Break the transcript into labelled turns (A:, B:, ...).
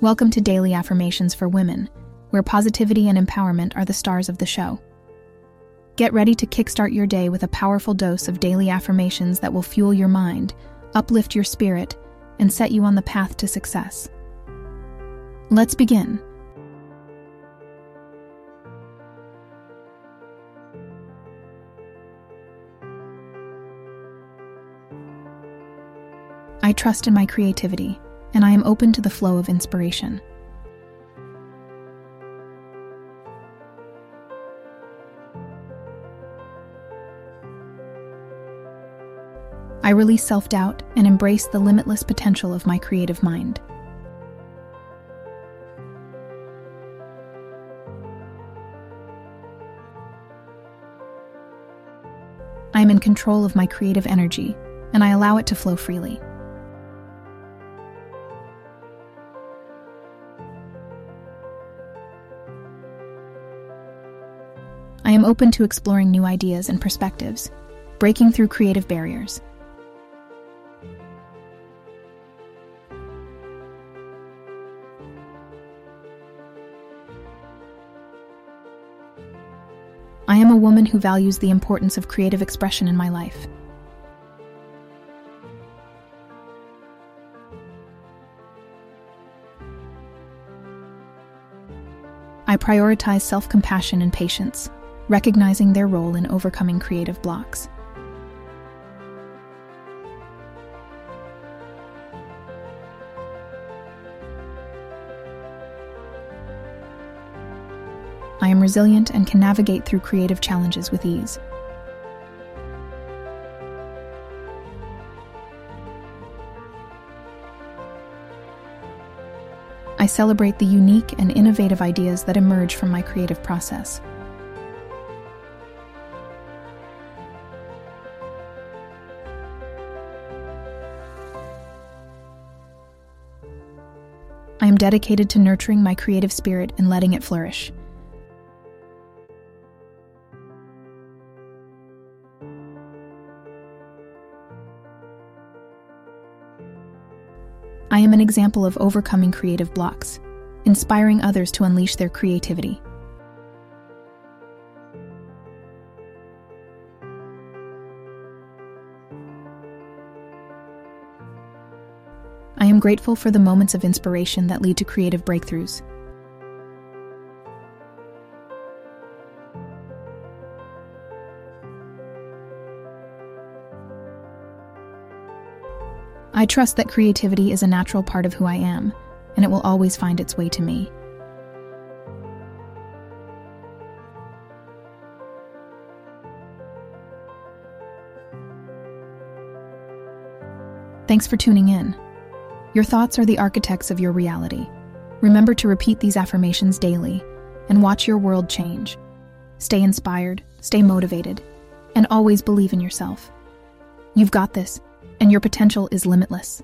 A: Welcome to Daily Affirmations for Women, where positivity and empowerment are the stars of the show. Get ready to kickstart your day with a powerful dose of daily affirmations that will fuel your mind, uplift your spirit, and set you on the path to success. Let's begin. I trust in my creativity and I am open to the flow of inspiration. I release self doubt and embrace the limitless potential of my creative mind. I am in control of my creative energy, and I allow it to flow freely. I am open to exploring new ideas and perspectives, breaking through creative barriers. I am a woman who values the importance of creative expression in my life. I prioritize self compassion and patience recognizing their role in overcoming creative blocks. I am resilient and can navigate through creative challenges with ease. I celebrate the unique and innovative ideas that emerge from my creative process. Dedicated to nurturing my creative spirit and letting it flourish. I am an example of overcoming creative blocks, inspiring others to unleash their creativity. I am grateful for the moments of inspiration that lead to creative breakthroughs. I trust that creativity is a natural part of who I am, and it will always find its way to me. Thanks for tuning in. Your thoughts are the architects of your reality. Remember to repeat these affirmations daily and watch your world change. Stay inspired, stay motivated, and always believe in yourself. You've got this, and your potential is limitless.